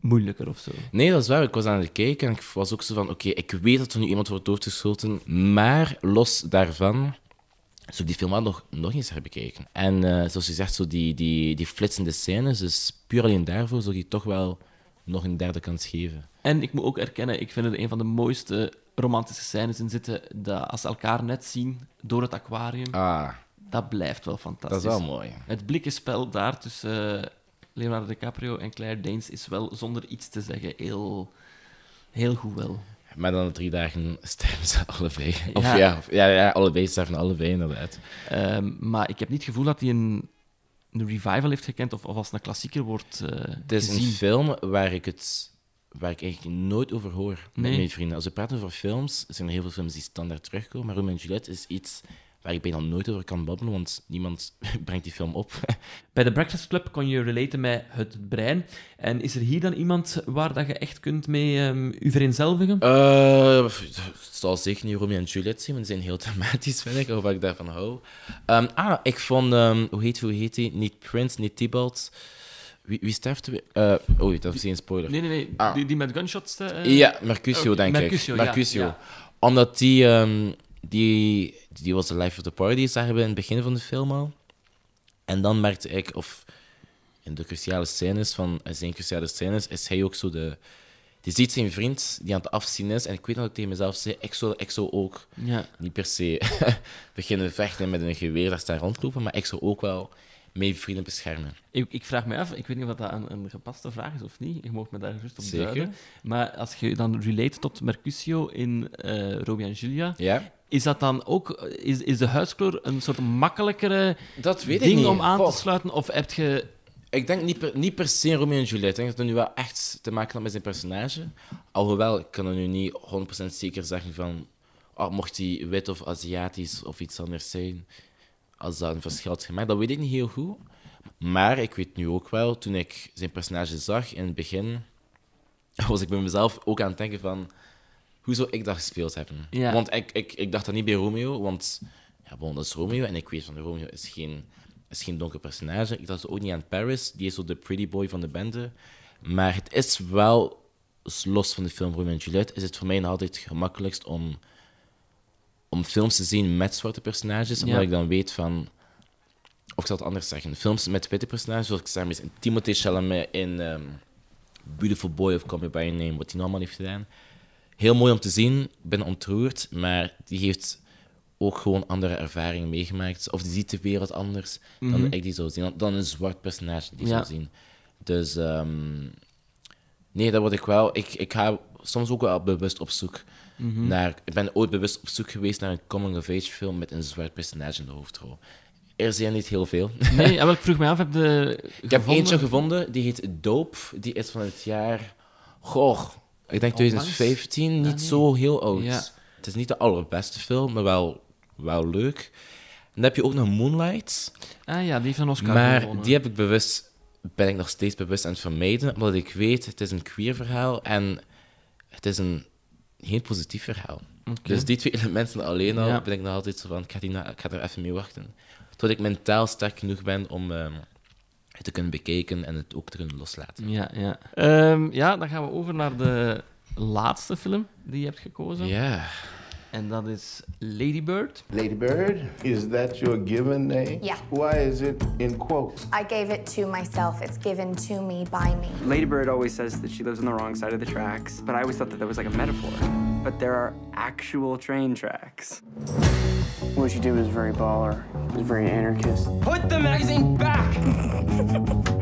moeilijker of zo.
Nee, dat is waar. Ik was aan het kijken en ik was ook zo van, oké, ik weet dat er nu iemand wordt doodgeschoten, maar los daarvan zou ik die film wel nog, nog eens herbekeken. En eh, zoals je zegt, zo die, die, die flitsende scènes, dus puur alleen daarvoor zou die toch wel nog een derde kans geven.
En ik moet ook erkennen, ik vind het een van de mooiste romantische scènes in zitten, dat als ze elkaar net zien door het aquarium,
Ah,
dat blijft wel
dat
fantastisch.
is wel mooi.
Het blikkenspel daar tussen eh, Leonardo DiCaprio en Claire Danes is wel zonder iets te zeggen heel, heel goed wel.
Maar dan drie dagen sterven ze allebei. Of
Ja.
ja, of- ja, ja, allebei sterven allebei, inderdaad.
Ehm, maar ik heb niet het gevoel dat hij een, een revival heeft gekend of, of als een klassieker wordt eh
Het is
gezien.
een film waar ik het waar ik eigenlijk nooit over hoor met mijn vrienden. Als we praten over films, zijn er heel veel films die standaard terugkomen, maar Romeo en Juliet is iets waar ik bijna nooit over kan babbelen, want niemand brengt die film op.
Bij de Breakfast Club kon je relaten met het brein. En is er hier dan iemand waar dat je echt kunt mee ehm u vereenzelvigen?
Eh, het zal zeker niet Romeo en Juliet zijn, want die zijn heel thematisch, vind ik, of wat ik daarvan hou. Ehm, ah, ik vond, ehm, hoe heet hoe heet hij? Niet Prince, niet Tybalt. Wie, wie sterft er weer? Eh, oei, dat is geen spoiler.
Nee, nee, nee.
Ah.
Die, die met gunshots. eh,
Ja, Mercutio, denk
Mercutio,
ik. Mercutio.
ja.
Omdat die, ehm, die, die was de life of the party, zagen we in het begin van de film al. En dan merkte ik, of in de cruciale scènes van zijn cruciale scènes, is hij ook zo de... Die ziet zijn vriend die aan het afzien is. En ik weet dat ik tegen mezelf zei, ik zou, ik zou ook
Ja.
niet per se beginnen vechten met een geweer dat daar rondlopen, maar ik zou ook wel mijn vrienden beschermen.
Ik, ik vraag me af, ik weet niet of dat een, een gepaste vraag is of niet. Je mag me daar gerust op
Zeker.
duiden. Maar als je dan relate tot Mercutio in eh Romeo en Julia,
Ja?
is dat dan ook... Is, is de huidskleur een soort makkelijkere
Dat weet ik
ding om aan
Goh.
te sluiten? Of heb je...
Ik denk niet per, niet per se Romeo en Juliet. Ik denk dat het nu wel echt te maken had met zijn personage. Alhoewel, ik kan er nu niet 100% zeker zeggen van... Oh, mocht hij wit of Aziatisch of iets anders zijn, als dat een verschil had gemaakt, dat weet ik niet heel goed. Maar ik weet nu ook wel, toen ik zijn personage zag in het begin, was ik bij mezelf ook aan het denken van... Hoe zou ik dat gespeeld hebben?
Ja.
Want ik, ik, ik dacht dat niet bij Romeo, want ja, bon, dat is Romeo. En ik weet van Romeo is geen, is geen donker personage. Ik dacht ook niet aan Paris, die is zo de pretty boy van de bende. Maar het is wel, los van de film Romeo en Juliet, is het voor mij altijd het gemakkelijkst om, om films te zien met zwarte personages. Omdat
Ja.
ik dan weet van... Of ik zal het anders zeggen. Films met witte personages, zoals ik maar in Timothée Chalamet in ehm, Beautiful Boy of Call Me By Your Name, wat hij allemaal heeft gedaan. Heel mooi om te zien. Ik ben ontroerd, maar die heeft ook gewoon andere ervaringen meegemaakt. Of die ziet de wereld anders dan ik die zou zien. Dan, een zwart personage die
Ja.
zou zien. Dus ehm, nee, dat word ik wel. Ik, ik ga soms ook wel bewust op zoek
Mhm.
naar. Ik ben ooit bewust op zoek geweest naar een coming-of-age film met een zwart personage in de hoofdrol. Er zijn niet heel veel.
Nee, wel, ik vroeg me af, heb je
Ik heb eentje gevonden, die heet Dope. Die is van het jaar... Goh, ik denk
Onlangs?
2015. Niet
Ah, nee.
zo heel oud.
Ja.
Het is niet de allerbeste film, maar wel, wel leuk. En dan heb je ook nog Moonlight.
Ah ja, die heeft een Oscar
maar
gewonnen.
die heb ik bewust... Ben ik nog steeds bewust aan het vermijden. Omdat ik weet, het is een queer verhaal. En het is een heel positief verhaal. Dus die twee elementen alleen al,
Ja.
ben ik nog altijd zo van... Ik ga, die na- ik ga er even mee wachten. Tot ik mentaal sterk genoeg ben om... ehm, het te kunnen bekijken en het ook te kunnen loslaten.
Ja, ja. Ehm, ja, dan gaan we over naar de laatste film die je hebt gekozen.
Ja.
En that is is Lady Bird.
Lady Bird, is that your given name?
Yeah.
Why is it in quotes?
I gave it to myself. It's given to me by me.
Lady Bird always says that she lives on the wrong side of the tracks, but I always thought that that was like a metaphor. But there are actual train tracks.
What she did was very baller. It was very anarchist.
Put the magazine back!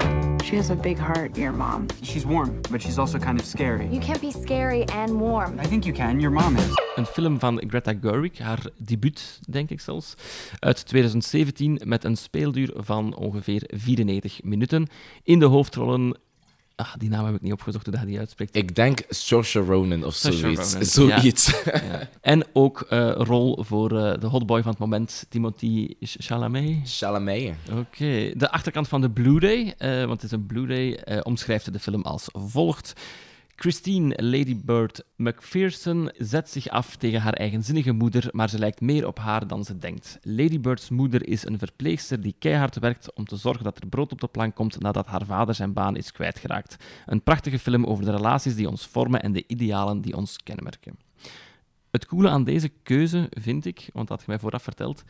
She has a big heart, your mom.
She's warm, but she's also kind of scary.
You can't be scary and warm.
I think you can. Your mom is.
Een film van Greta Gerwig, haar debuut, denk ik zelfs, uit 2017 met een speelduur van ongeveer 94 minuten. In de hoofdrollen... Ah, die naam heb ik niet opgezocht hoe dat je die uitspreekt.
Ik denk Saoirse Ronan of zoiets.
Ronan,
Zoiets.
Ja. En ook eh rol voor eh, de hotboy van het moment, Timothy Chalamet.
Chalamet.
Oké, de achterkant van de Blu-ray, eh, want het is een Blu-ray, omschrijft de film als volgt. Christine Lady Bird McPherson zet zich af tegen haar eigenzinnige moeder, maar ze lijkt meer op haar dan ze denkt. Lady Bird's moeder is een verpleegster die keihard werkt om te zorgen dat er brood op de plank komt nadat haar vader zijn baan is kwijtgeraakt. Een prachtige film over de relaties die ons vormen en de idealen die ons kenmerken. Het coole aan deze keuze, vind ik, want dat had je mij vooraf verteld,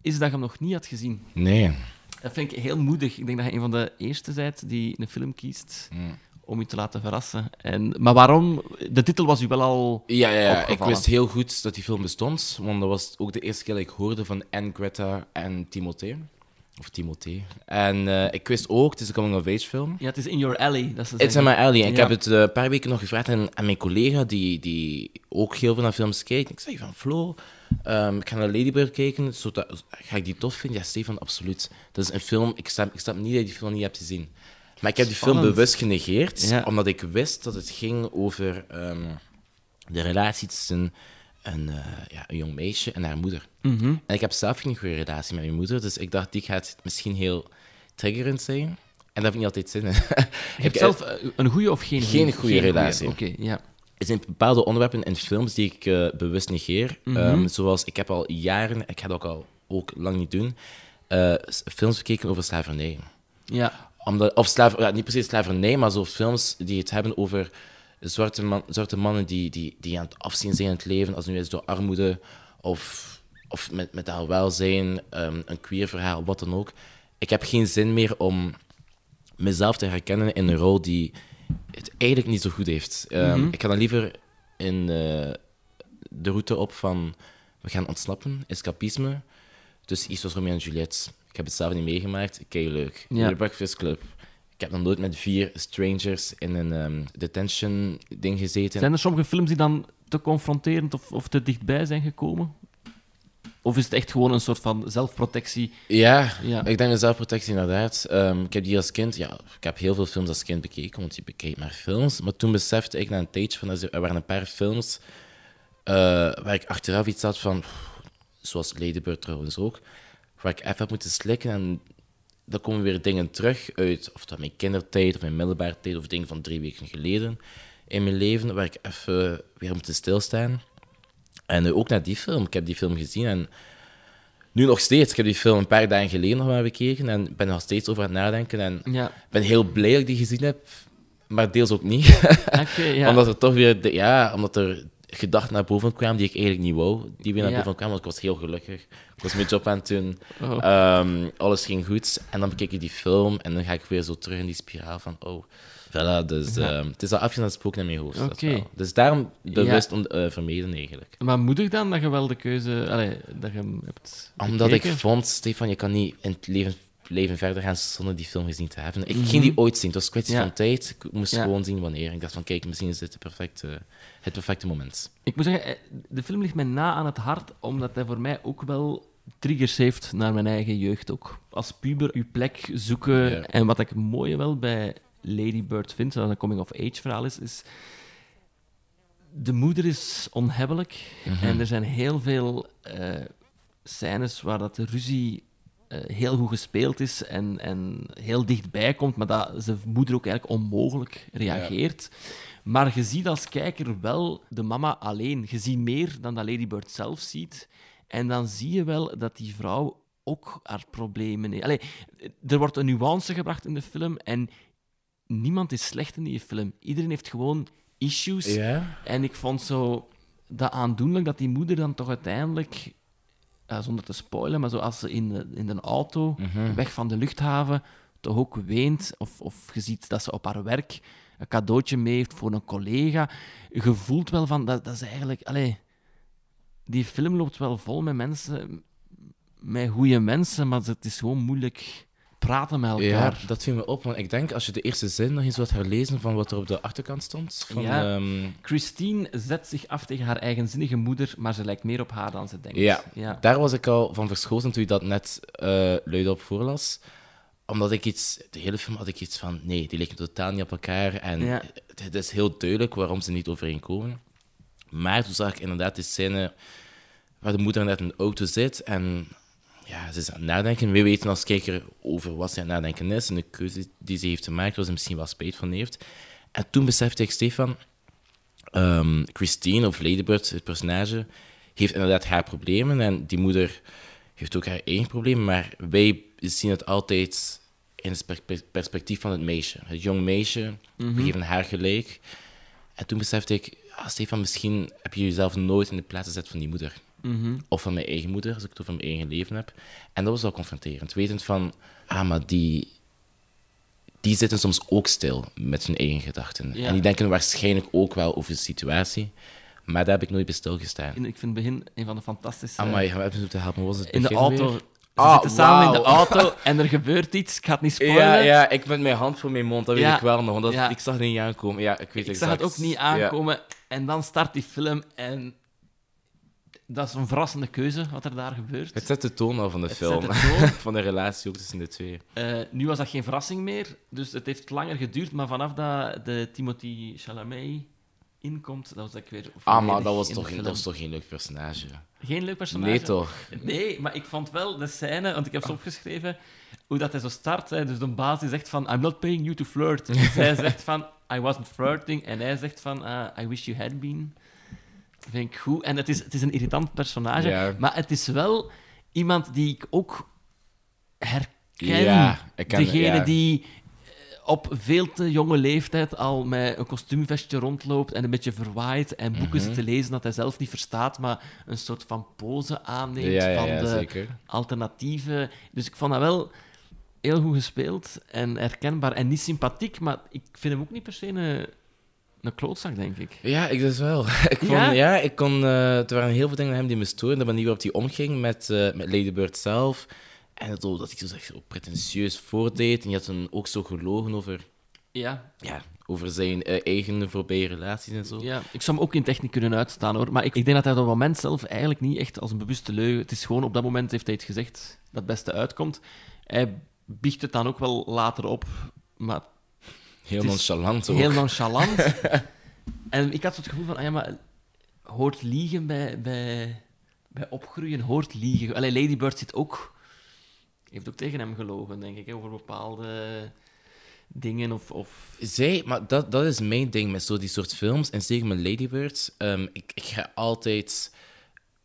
is dat je hem nog niet had gezien.
Nee.
Dat vind ik heel moedig. Ik denk dat je een van de eerste bent die een film kiest
Mm.
Om je te laten verrassen. En, maar waarom? De titel was u wel al
Ja, ja, ja. ik wist heel goed dat die film bestond, want dat was ook de eerste keer dat ik hoorde van en Greta en Timothée. Of Timothée. En eh, ik wist ook, het is een coming-of-age film.
Ja, het is in your alley. Dat ze
It's in my alley. En Ik
Ja.
heb het eh, een paar weken nog gevraagd aan, aan mijn collega, die, die ook heel veel naar films kijkt. Ik zei van, Flo, ehm, ik ga naar Lady Bird kijken. Zodat, ga ik die tof vinden? Ja, Stefan, absoluut. Dat is een film, ik snap, ik snap niet dat je die film niet hebt gezien. Maar ik heb die film bewust genegeerd,
Ja.
omdat ik wist dat het ging over ehm, de relatie tussen een, eh, ja, een jong meisje en haar moeder.
Mhm.
En ik heb zelf geen goede relatie met mijn moeder, dus ik dacht, die gaat misschien heel triggerend zijn. En dat heb ik niet altijd zin in.
Je hebt zelf eh, een goede of geen
Geen goede relatie.
Oké, ja.
Er zijn bepaalde onderwerpen in films die ik eh, bewust negeer.
Mhm.
Ehm, zoals, ik heb al jaren, ik ga dat ook al ook lang niet doen, films gekeken over slavernij.
Ja.
Omdat, of slaver, ja, niet precies slavernij, maar zo films die het hebben over zwarte, man, zwarte mannen die, die, die aan het afzien zijn in het leven, als nu is door armoede of, of met, met haar welzijn, ehm, een queer verhaal, wat dan ook. Ik heb geen zin meer om mezelf te herkennen in een rol die het eigenlijk niet zo goed heeft. Ehm,
Mhm.
Ik ga dan liever in eh, de route op van we gaan ontsnappen, escapisme. Dus iets Romeo en Juliet. Ik heb het zelf niet meegemaakt, kei leuk.
Ja.
De Breakfast Club. Ik heb nog nooit met vier strangers in een ehm, detention ding gezeten.
Zijn er sommige films die dan te confronterend of, of te dichtbij zijn gekomen? Of is het echt gewoon een soort van zelfprotectie?
Ja,
Ja.
ik denk de zelfprotectie inderdaad. Ehm, ik heb die als kind, ja, ik heb heel veel films als kind bekeken, want je bekijkt maar films. Maar toen besefte ik na een tijdje van, er waren een paar films eh, waar ik achteraf iets had van, zoals Lady Bird trouwens ook, waar ik even heb moeten slikken en dan komen weer dingen terug uit, of dat mijn kindertijd of mijn middelbare tijd, of dingen van drie weken geleden in mijn leven, waar ik even weer moet stilstaan. En ook naar die film. Ik heb die film gezien en nu nog steeds. Ik heb die film een paar dagen geleden nog maar bekeken en ben er nog steeds over aan het nadenken. En
Ja.
ben heel blij dat ik die gezien heb, maar deels ook niet.
Ja.
omdat er toch weer, de- ja, omdat er gedachten naar boven kwamen die ik eigenlijk niet wou, die weer naar
Ja.
boven kwamen, want ik was heel gelukkig. Ik was mijn job aan het doen,
Oh.
Ehm, alles ging goed. En dan bekijk ik die film en dan ga ik weer zo terug in die spiraal van, oh, voilà, dus
Ja.
ehm, het is al afgezien spook in mijn hoofd. dat. Dus daarom bewust
Ja.
om, eh, vermeden eigenlijk.
Maar moedig dan dat je wel de keuze... Allee, dat je hem hebt
Omdat ik vond, Stefan, je kan niet in het leven blijven verder gaan zonder die film gezien te hebben. Ik ging die ooit zien. Het was een kwestie
Ja.
van tijd. Ik moest
Ja.
gewoon zien wanneer. Ik dacht van, kijk, misschien is dit de perfecte, het perfecte moment.
Ik moet zeggen, eh, de film ligt mij na aan het hart, omdat hij voor mij ook wel triggers heeft naar mijn eigen jeugd ook. Als puber uw plek zoeken.
Ja.
En wat ik mooie wel bij Lady Bird vind, dat een coming-of-age verhaal is, is... De moeder is onhebbelijk en er zijn heel veel eh, scènes waar dat de ruzie eh, heel goed gespeeld is en, en heel dichtbij komt, maar dat zijn moeder ook eigenlijk onmogelijk reageert. Maar je ziet als kijker wel de mama alleen. Je ziet meer dan dat Lady Bird zelf ziet. En dan zie je wel dat die vrouw ook haar problemen heeft. Allee, er wordt een nuance gebracht in de film en niemand is slecht in die film. Iedereen heeft gewoon issues.
Ja?
En ik vond zo dat aandoenlijk dat die moeder dan toch uiteindelijk, eh, zonder te spoilen, maar zo als ze in de, in de auto weg van de luchthaven toch ook weent, of, of je ziet dat ze op haar werk een cadeautje mee heeft voor een collega. Je voelt wel van, dat, dat is eigenlijk... Allee, die film loopt wel vol met mensen, met goede mensen, maar het is gewoon moeilijk praten met
Ja,
elkaar.
dat viel me op. Want ik denk, als je de eerste zin nog eens wat herlezen van wat er op de achterkant stond. Van,
Ja.
ehm,
Christine zet zich af tegen haar eigenzinnige moeder, maar ze lijkt meer op haar dan ze denkt.
Ja,
ja.
daar was ik al van verschoten toen je dat net eh luidop voorlas. Omdat ik iets, de hele film had ik iets van, nee, die lijken totaal niet op elkaar. En
Ja.
het, het is heel duidelijk waarom ze niet overeenkomen. Maar toen zag ik inderdaad die scène waar de moeder net in de auto zit en ja, ze is aan het nadenken. We weten als kijker over wat ze aan het nadenken is en de keuze die ze heeft gemaakt, waar ze misschien wel spijt van heeft. En toen besefte ik, Stefan, ehm, Christine of Ladybird, het personage, heeft inderdaad haar problemen en die moeder heeft ook haar eigen problemen, maar wij zien het altijd in het per- perspectief van het meisje. Het jong meisje, we geven haar gelijk. En toen besefte ik, ah, Stefan, misschien heb je jezelf nooit in de plaats gezet van die moeder. Of van mijn eigen moeder, als ik het over mijn eigen leven heb. En dat was wel confronterend. Wetend van, ah, maar die, die zitten soms ook stil met hun eigen gedachten.
Ja.
En die denken waarschijnlijk ook wel over de situatie. Maar daar heb ik nooit bij stilgestaan.
Ik vind het begin een van de fantastische...
Amai, we even moeten helpen. Was het
in de auto.
weer?
Ze
Ah,
zitten samen in de auto en er gebeurt iets. Ik ga het niet spoilen.
Ja, ja, ik met mijn hand voor mijn mond, dat weet ik wel nog. Want dat,
Ja.
ik zag het niet aankomen. Ja, ik weet
Ik zag het ook niet aankomen. En dan start die film en dat is een verrassende keuze wat er daar gebeurt.
Het zet de toon al van de
Het
film.
zet de toon.
van de relatie ook tussen de twee.
Eh, nu was dat geen verrassing meer, dus het heeft langer geduurd. Maar vanaf dat de Timothy Chalamet inkomt, dat was ik weer
Ah, maar dat was, toch, geen- dat was toch geen leuk personage?
Geen leuk personage?
Nee, toch?
Nee, maar ik vond wel de scène, want ik heb ze opgeschreven, hoe dat hij zo start. Hè. Dus de baas die zegt van, I'm not paying you to flirt. Hij zegt van, I wasn't flirting. En hij zegt van, ah, I wish you had been. Vind ik goed. En het is, het is een irritant personage,
Ja.
maar het is wel iemand die ik ook herken.
Ja, ik ken-
Degene
ja.
die eh, op veel te jonge leeftijd al met een kostuumvestje rondloopt en een beetje verwaait en
Mhm.
boeken zit te lezen dat hij zelf niet verstaat, maar een soort van pose aanneemt
Ja, ja,
van
ja,
de
zeker.
alternatieve. Dus ik vond dat wel heel goed gespeeld en herkenbaar en niet sympathiek, maar ik vind hem ook niet per se een, een klootzak, denk ik.
Ja, ik dus wel. ik vond,
Ja?
ja? ik kon, eh, er waren heel veel dingen aan hem die me stoorden. De manier waarop hij omging met, eh met Lady Bird zelf. En het, dat hij zo, zeg, zo pretentieus voordeed. En je had hem ook zo gelogen over,
Ja,
ja, over zijn eh, eigen voorbije relaties en zo.
ja, ik zou hem ook in techniek kunnen uitstaan hoor. Maar ik, ik denk dat hij op dat moment zelf eigenlijk niet echt als een bewuste leugen. Het is gewoon op dat moment heeft hij het gezegd dat het beste uitkomt. Hij biecht het dan ook wel later op, maar
Heel nonchalant ook.
heel nonchalant. en ik had het gevoel van, ah ja, maar hoort liegen bij, bij, bij opgroeien, hoort liegen. Allee, Lady Bird zit ook, heeft ook tegen hem gelogen, denk ik, hè, over bepaalde dingen of... of...
Zij, maar dat, dat is mijn ding met zo die soort films. En zeker met Lady Bird. ehm, ik, ik ga altijd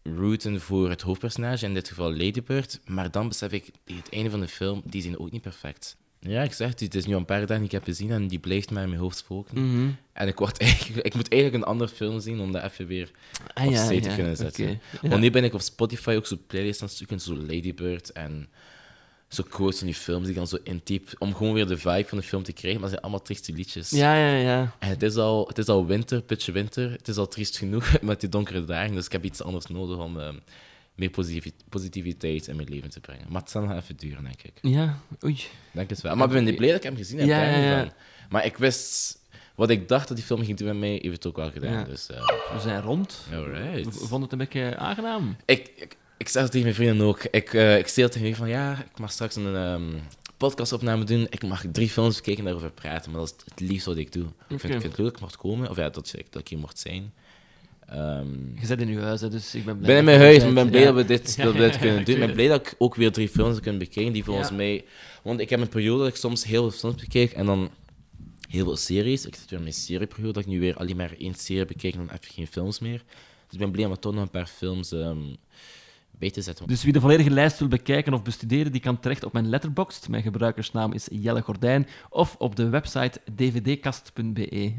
rooten voor het hoofdpersonage, in dit geval Lady Bird. Maar dan besef ik, tegen het einde van de film, die zijn ook niet perfect. Ja, ik zeg het, het is nu een paar dagen die ik heb gezien en die blijft mij in mijn hoofd spoken. En ik, word eigenlijk, ik moet eigenlijk een andere film zien om dat even weer
Ah,
op
ja,
zee te
ja,
kunnen zetten.
Ja.
Want nu ben ik op Spotify ook zo playlists aan het zoeken, zo Lady Bird en zo quotes van die films die ik dan zo intyp, om gewoon weer de vibe van de film te krijgen. Maar het zijn allemaal trieste liedjes.
Ja, ja, ja.
En het is, al, het is al winter, pitje winter. Het is al triest genoeg met die donkere dagen, dus ik heb iets anders nodig om, eh, meer positivi- positiviteit in mijn leven te brengen. Maar het zal nog even duren, denk ik.
Ja, oei.
Denk het wel. Maar ik ben blij dat ik hem gezien heb.
Ja, ja.
Maar ik wist... Wat ik dacht dat die film ging doen met mij, heeft het ook al gedaan. Dus, eh
We zijn rond.
alright.
We vonden het een beetje aangenaam.
Ik, ik, ik zeg het tegen mijn vrienden ook. Ik, eh ik zei tegen hen van, ja, ik mag straks een ehm, podcastopname doen. Ik mag drie films bekijken en daarover praten. Maar dat is het liefst wat ik doe. Ik, vind,
Oké.
ik vind het leuk dat ik mocht komen. Of ja, dat, dat ik hier mocht zijn. Ehm,
Je zit in uw huis, hè, dus ik ben
ik
blij.
ben in mijn
je
huis en ben blij
Ja.
dat we dit,
Ja,
dat we dit
ja,
kunnen doen. Ik ben blij dat ik ook weer drie films kunnen bekijken die volgens
Ja.
mij... Want ik heb een periode dat ik soms heel veel films bekijk en dan heel veel series. Ik zit weer in mijn serieperiode dat ik nu weer alleen maar één serie bekijk en dan even geen films meer. Dus ik ben blij om toch nog een paar films ehm, bij te zetten.
Dus wie de volledige lijst wil bekijken of bestuderen, die kan terecht op mijn letterboxd. Mijn gebruikersnaam is Jelle Gordijn. Of op de website dvdkast.be.